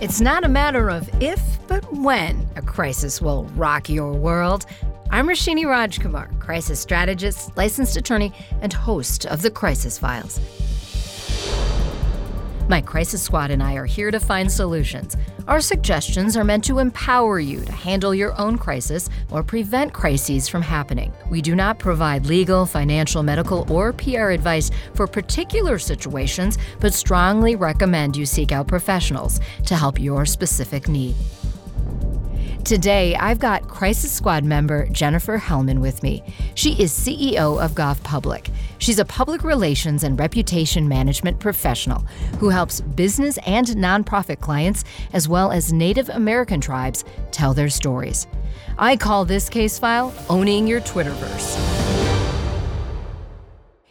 It's not a matter of if, but when a crisis will rock your world. I'm Roshini Rajkumar, crisis strategist, licensed attorney, and host of the Crisis Files. My crisis squad and I are here to find solutions. Our suggestions are meant to empower you to handle your own crisis or prevent crises from happening. We do not provide legal, financial, medical, or PR advice for particular situations, but strongly recommend you seek out professionals to help your specific need. Today, I've got Crisis Squad member Jennifer Hellman with me. She is CEO of Goff Public. She's a public relations and reputation management professional who helps business and nonprofit clients, as well as Native American tribes, tell their stories. I call this case file Owning Your Twitterverse.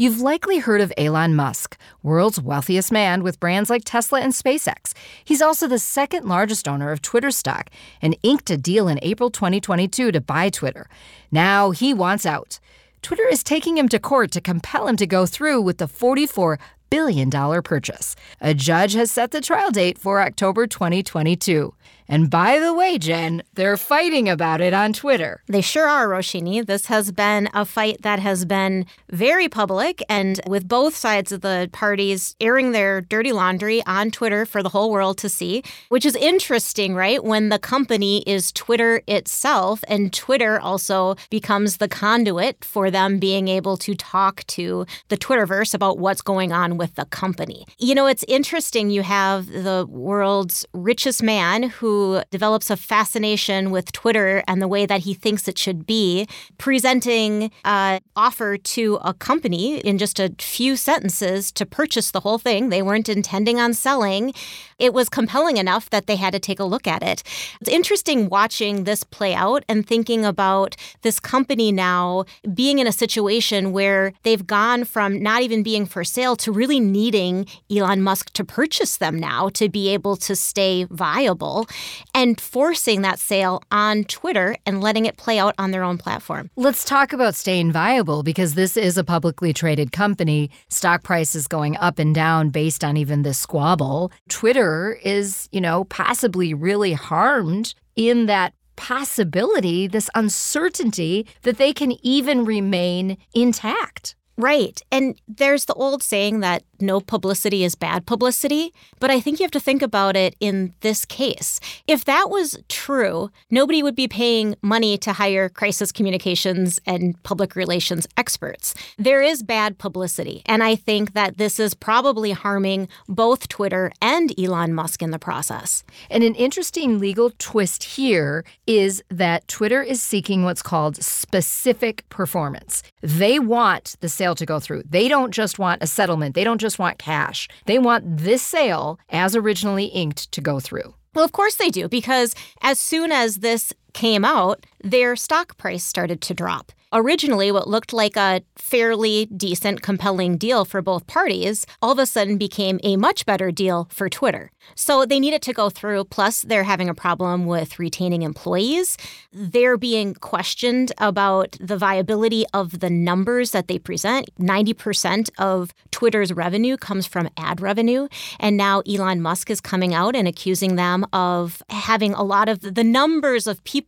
You've likely heard of Elon Musk, world's wealthiest man with brands like Tesla and SpaceX. He's also the second largest owner of Twitter stock and inked a deal in April 2022 to buy Twitter. Now he wants out. Twitter is taking him to court to compel him to go through with the $44 billion purchase. A judge has set the trial date for October 2022. And by the way, Jen, they're fighting about it on Twitter. They sure are, Roshini. This has been a fight that has been very public and with both sides of the parties airing their dirty laundry on Twitter for the whole world to see, which is interesting, right? When the company is Twitter itself and Twitter also becomes the conduit for them being able to talk to the Twitterverse about what's going on with the company. You know, it's interesting. You have the world's richest man who develops a fascination with Twitter and the way that he thinks it should be, presenting an offer to a company in just a few sentences to purchase the whole thing. They weren't intending on selling. It was compelling enough that they had to take a look at it. It's interesting watching this play out and thinking about this company now being in a situation where they've gone from not even being for sale to really needing Elon Musk to purchase them now to be able to stay viable and forcing that sale on Twitter and letting it play out on their own platform. Let's talk about staying viable because this is a publicly traded company. Stock price is going up and down based on even this squabble. Twitter is, you know, possibly really harmed in that possibility, this uncertainty that they can even remain intact. Right. And there's the old saying that no publicity is bad publicity, but I think you have to think about it in this case. If that was true, nobody would be paying money to hire crisis communications and public relations experts. There is bad publicity, and I think that this is probably harming both Twitter and Elon Musk in the process. And an interesting legal twist here is that Twitter is seeking what's called specific performance. They want the sale to go through. They don't just want a settlement. They don't just just want cash. They want this sale, as originally inked, to go through. Well, of course they do, because as soon as this came out, their stock price started to drop. Originally, what looked like a fairly decent, compelling deal for both parties all of a sudden became a much better deal for Twitter. So they needed to go through, plus, they're having a problem with retaining employees. They're being questioned about the viability of the numbers that they present. 90% of Twitter's revenue comes from ad revenue. And now Elon Musk is coming out and accusing them of having a lot of the numbers of people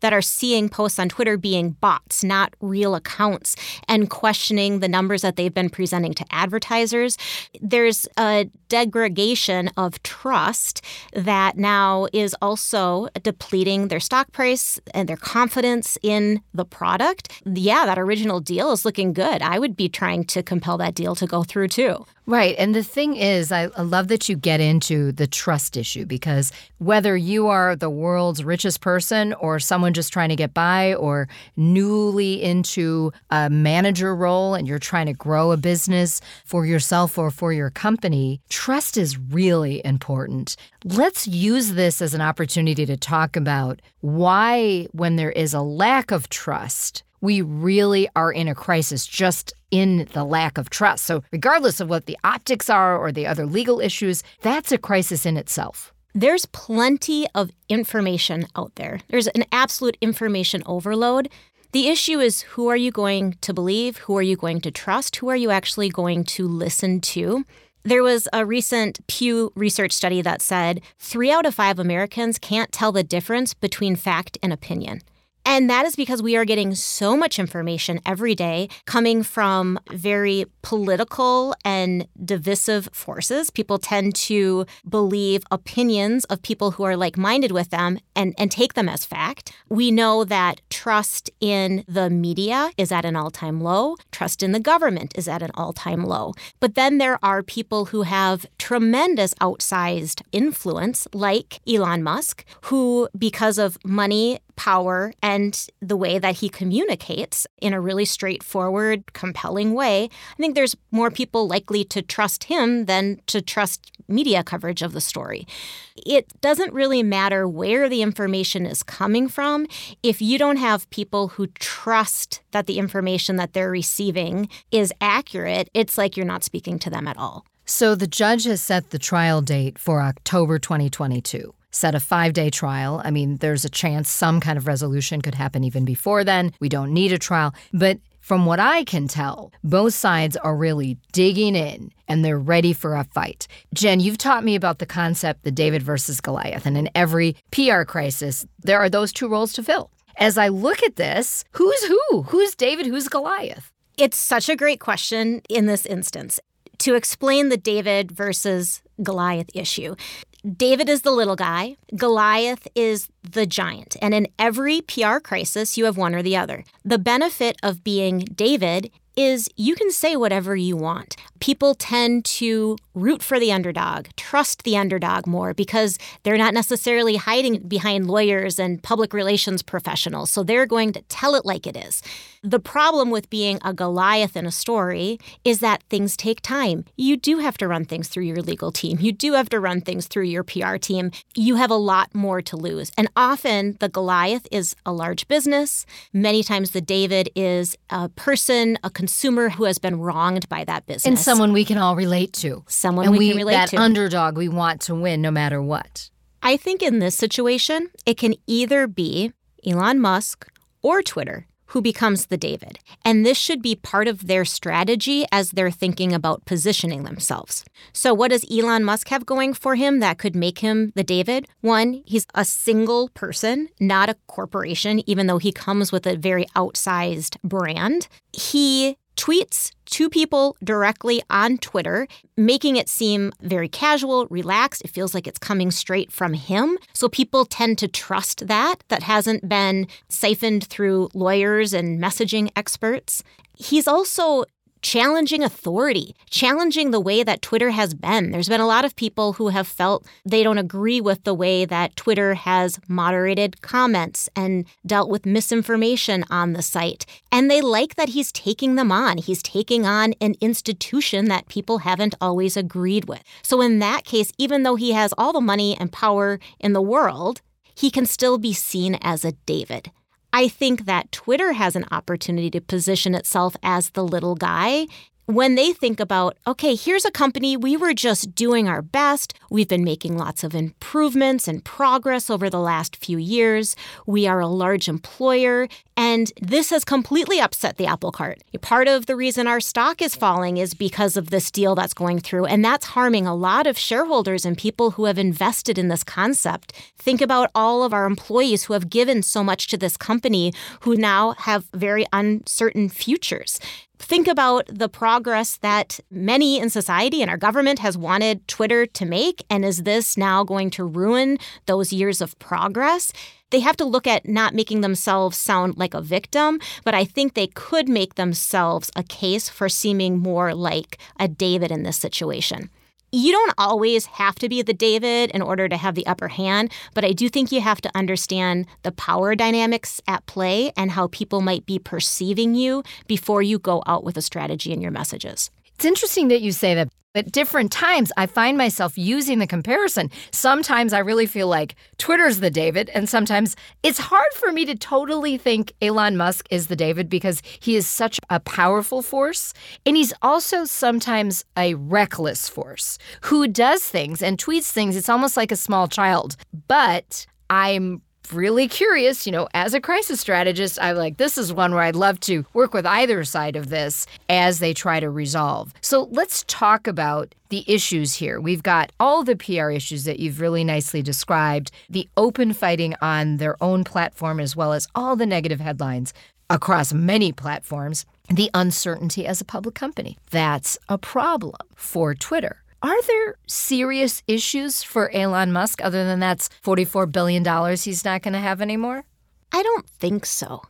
that are seeing posts on Twitter being bots not real accounts and questioning the numbers that they've been presenting to advertisers. There's a degradation of trust that now is also depleting their stock price and their confidence in the product. Yeah, that original deal is looking good. I would be trying to compel that deal to go through too. Right. And the thing is, I, love that you get into the trust issue because whether you are the world's richest person or someone just trying to get by or newly into a manager role and you're trying to grow a business for yourself or for your company, trust is really important. Let's use this as an opportunity to talk about why, when there is a lack of trust, we really are in a crisis just in the lack of trust. So, regardless of what the optics are or the other legal issues, that's a crisis in itself. There's plenty of information out there. There's an absolute information overload. The issue is who are you going to believe? Who are you going to trust? Who are you actually going to listen to? There was a recent Pew Research study that said three out of five Americans can't tell the difference between fact and opinion. And that is because we are getting so much information every day coming from very political and divisive forces. People tend to believe opinions of people who are like minded with them and, and take them as fact. We know that trust in the media is at an all time low, trust in the government is at an all time low. But then there are people who have tremendous outsized influence, like Elon Musk, who, because of money, power, and the way that he communicates in a really straightforward, compelling way, I think there's more people likely to trust him than to trust media coverage of the story. It doesn't really matter where the information is coming from if you don't have people who trust that the information that they're receiving is accurate, it's like you're not speaking to them at all. So the judge has set the trial date for October 2022 set a five day trial. I mean, there's a chance some kind of resolution could happen even before then. We don't need a trial. But from what I can tell, both sides are really digging in and they're ready for a fight. Jen, you've taught me about the concept the David versus Goliath, and in every PR crisis, there are those two roles to fill. As I look at this, who's who? Who's David? Who's Goliath? It's such a great question in this instance. To explain the David versus Goliath issue, David is the little guy, Goliath is the giant. And in every PR crisis, you have one or the other. The benefit of being David is you can say whatever you want. People tend to root for the underdog, trust the underdog more because they're not necessarily hiding behind lawyers and public relations professionals. So they're going to tell it like it is. The problem with being a Goliath in a story is that things take time. You do have to run things through your legal team, you do have to run things through your PR team. You have a lot more to lose. And often the Goliath is a large business. Many times the David is a person, a consumer who has been wronged by that business. And someone we can all relate to. Someone and we, can relate that to. underdog we want to win no matter what. I think in this situation, it can either be Elon Musk or Twitter who becomes the David. And this should be part of their strategy as they're thinking about positioning themselves. So, what does Elon Musk have going for him that could make him the David? One, he's a single person, not a corporation, even though he comes with a very outsized brand. He tweets to people directly on Twitter, making it seem very casual, relaxed. It feels like it's coming straight from him. So people tend to trust that. That hasn't been siphoned through lawyers and messaging experts. He's also challenging authority, challenging the way that Twitter has been. There's been a lot of people who have felt they don't agree with the way that Twitter has moderated comments and dealt with misinformation on the site. And they like that he's taking them on. He's taking on an institution that people haven't always agreed with. So, in that case, even though he has all the money and power in the world, he can still be seen as a David. I think that Twitter has an opportunity to position itself as the little guy when they think about, okay, here's a company, we were just doing our best. We've been making lots of improvements and progress over the last few years. We are a large employer, and this has completely upset the apple cart. Part of the reason our stock is falling is because of this deal that's going through, and that's harming a lot of shareholders and people who have invested in this concept. Think about all of our employees who have given so much to this company who now have very uncertain futures think about the progress that many in society and our government has wanted Twitter to make. And is this now going to ruin those years of progress? They have to look at not making themselves sound like a victim, but I think they could make themselves a case for seeming more like a David in this situation you don't always have to be the David in order to have the upper hand, but I do think you have to understand the power dynamics at play and how people might be perceiving you before you go out with a strategy in your messages. It's interesting that you say that at different times, I find myself using the comparison. Sometimes I really feel like Twitter's the David, and sometimes it's hard for me to totally think Elon Musk is the David because he is such a powerful force. And he's also sometimes a reckless force who does things and tweets things. It's almost like a small child. But I'm really curious, you know, as a crisis strategist, I'm like, this is one where I'd love to work with either side of this as they try to resolve. So let's talk about the issues here. We've got all the PR issues that you've really nicely described, the open fighting on their own platform, as well as all the negative headlines across many platforms, the uncertainty as a public company. That's a problem for Twitter. Are there serious issues for Elon Musk other than that's $44 billion he's not going to have anymore? I don't think so.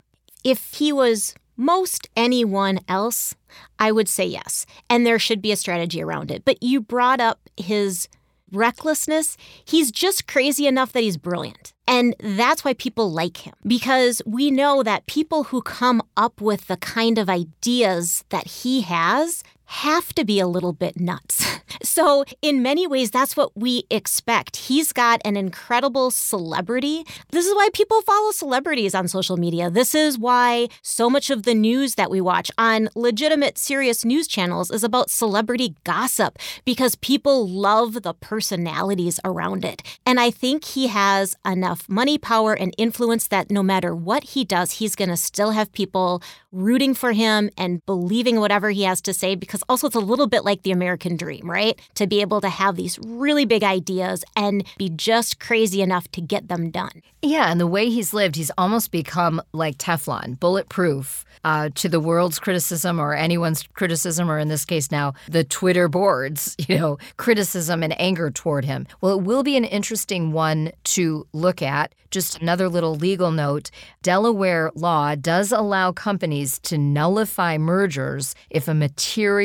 If he was most anyone else, I would say yes. And there should be a strategy around it. But you brought up his recklessness. He's just crazy enough that he's brilliant. And that's why people like him because we know that people who come up with the kind of ideas that he has have to be a little bit nuts. So, in many ways, that's what we expect. He's got an incredible celebrity. This is why people follow celebrities on social media. This is why so much of the news that we watch on legitimate, serious news channels is about celebrity gossip because people love the personalities around it. And I think he has enough money, power, and influence that no matter what he does, he's going to still have people rooting for him and believing whatever he has to say because also it's a little bit like the American dream, right? To be able to have these really big ideas and be just crazy enough to get them done. Yeah, and the way he's lived, he's almost become like Teflon, bulletproof uh, to the world's criticism or anyone's criticism, or in this case now, the Twitter boards, you know, criticism and anger toward him. Well, it will be an interesting one to look at. Just another little legal note Delaware law does allow companies to nullify mergers if a material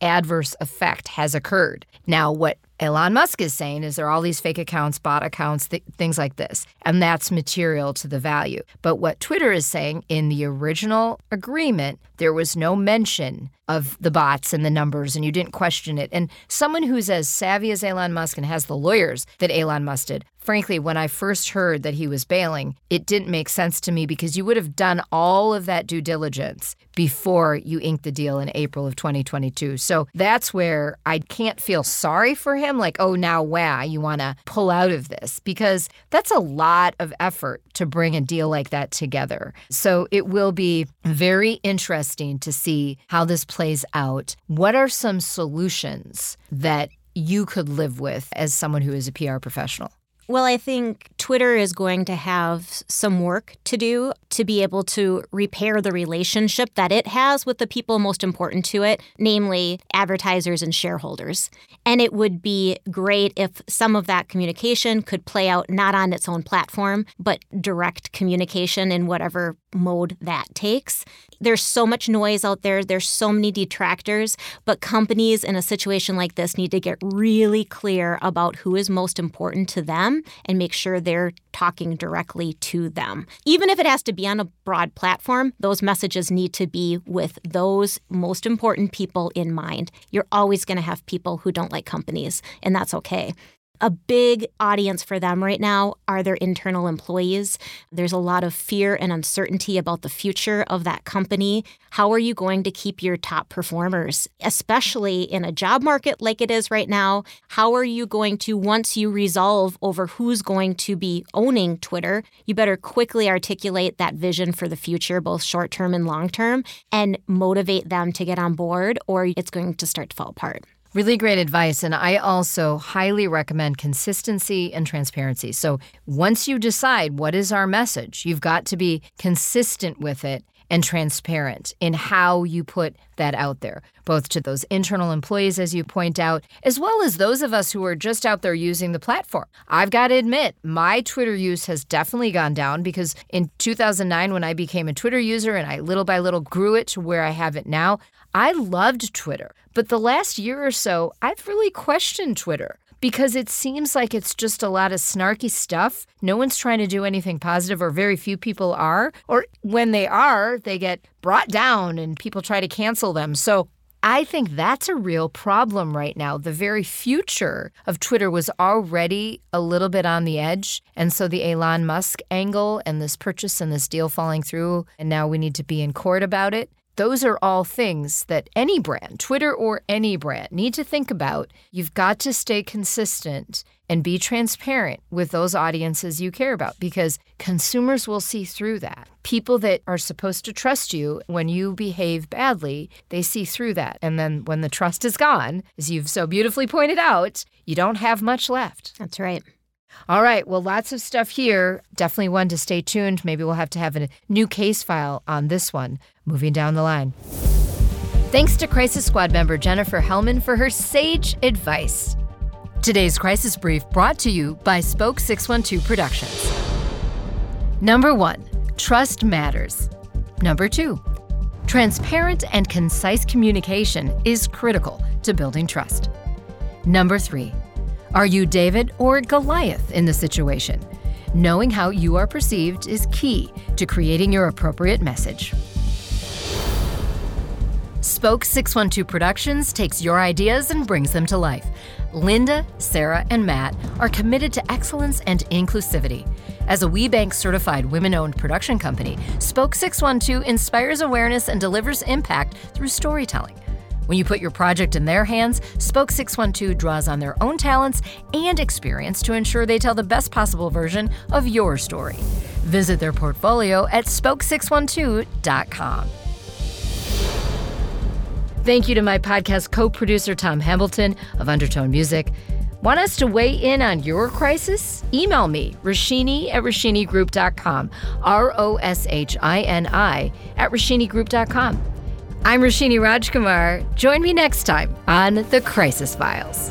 adverse effect has occurred. Now, what Elon Musk is saying is there are all these fake accounts, bot accounts, th- things like this, and that's material to the value. But what Twitter is saying in the original agreement, there was no mention of the bots and the numbers, and you didn't question it. And someone who's as savvy as Elon Musk and has the lawyers that Elon Musk did, frankly, when I first heard that he was bailing, it didn't make sense to me because you would have done all of that due diligence before you inked the deal in April of 2022. So that's where I can't feel sorry for him, like, oh, now, wow, you want to pull out of this, because that's a lot of effort to bring a deal like that together. So it will be very interesting to see how this plays out. What are some solutions that you could live with as someone who is a PR professional? Well, I think Twitter is going to have some work to do to be able to repair the relationship that it has with the people most important to it, namely advertisers and shareholders. And it would be great if some of that communication could play out not on its own platform, but direct communication in whatever mode that takes. There's so much noise out there, there's so many detractors, but companies in a situation like this need to get really clear about who is most important to them and make sure they're talking directly to them. Even if it has to be on a broad platform, those messages need to be with those most important people in mind. You're always going to have people who don't like companies, and that's okay a big audience for them right now are their internal employees. There's a lot of fear and uncertainty about the future of that company. How are you going to keep your top performers, especially in a job market like it is right now? How are you going to, once you resolve over who's going to be owning Twitter, you better quickly articulate that vision for the future, both short term and long term, and motivate them to get on board, or it's going to start to fall apart. Really great advice. And I also highly recommend consistency and transparency. So once you decide what is our message, you've got to be consistent with it and transparent in how you put that out there, both to those internal employees, as you point out, as well as those of us who are just out there using the platform. I've got to admit, my Twitter use has definitely gone down because in 2009, when I became a Twitter user and I little by little grew it to where I have it now, I loved Twitter. But the last year or so, I've really questioned Twitter because it seems like it's just a lot of snarky stuff. No one's trying to do anything positive, or very few people are. Or when they are, they get brought down and people try to cancel them. So I think that's a real problem right now. The very future of Twitter was already a little bit on the edge. And so the Elon Musk angle and this purchase and this deal falling through, and now we need to be in court about it Those are all things that any brand, Twitter or any brand, need to think about. You've got to stay consistent and be transparent with those audiences you care about because consumers will see through that. People that are supposed to trust you when you behave badly, they see through that. And then when the trust is gone, as you've so beautifully pointed out, you don't have much left. That's right. All right. Well, lots of stuff here. Definitely one to stay tuned. Maybe we'll have to have a new case file on this one moving down the line. Thanks to Crisis Squad member Jennifer Hellman for her sage advice. Today's Crisis Brief brought to you by Spoke 612 Productions. Number one, trust matters. Number two, transparent and concise communication is critical to building trust. Number three, are you David or Goliath in the situation? Knowing how you are perceived is key to creating your appropriate message. Spoke 612 Productions takes your ideas and brings them to life. Linda, Sarah, and Matt are committed to excellence and inclusivity. As a WBENC certified women owned production company, Spoke 612 inspires awareness and delivers impact through storytelling. When you put your project in their hands, Spoke 612 draws on their own talents and experience to ensure they tell the best possible version of your story. Visit their portfolio at spoke612.com. Thank you to my podcast co producer, Tom Hamilton of Undertone Music. Want us to weigh in on your crisis? Email me, Roshini at RoshiniGroup.com, R O S H I N I at RoshiniGroup.com. I'm Roshini Rajkumar. Join me next time on The Crisis Files.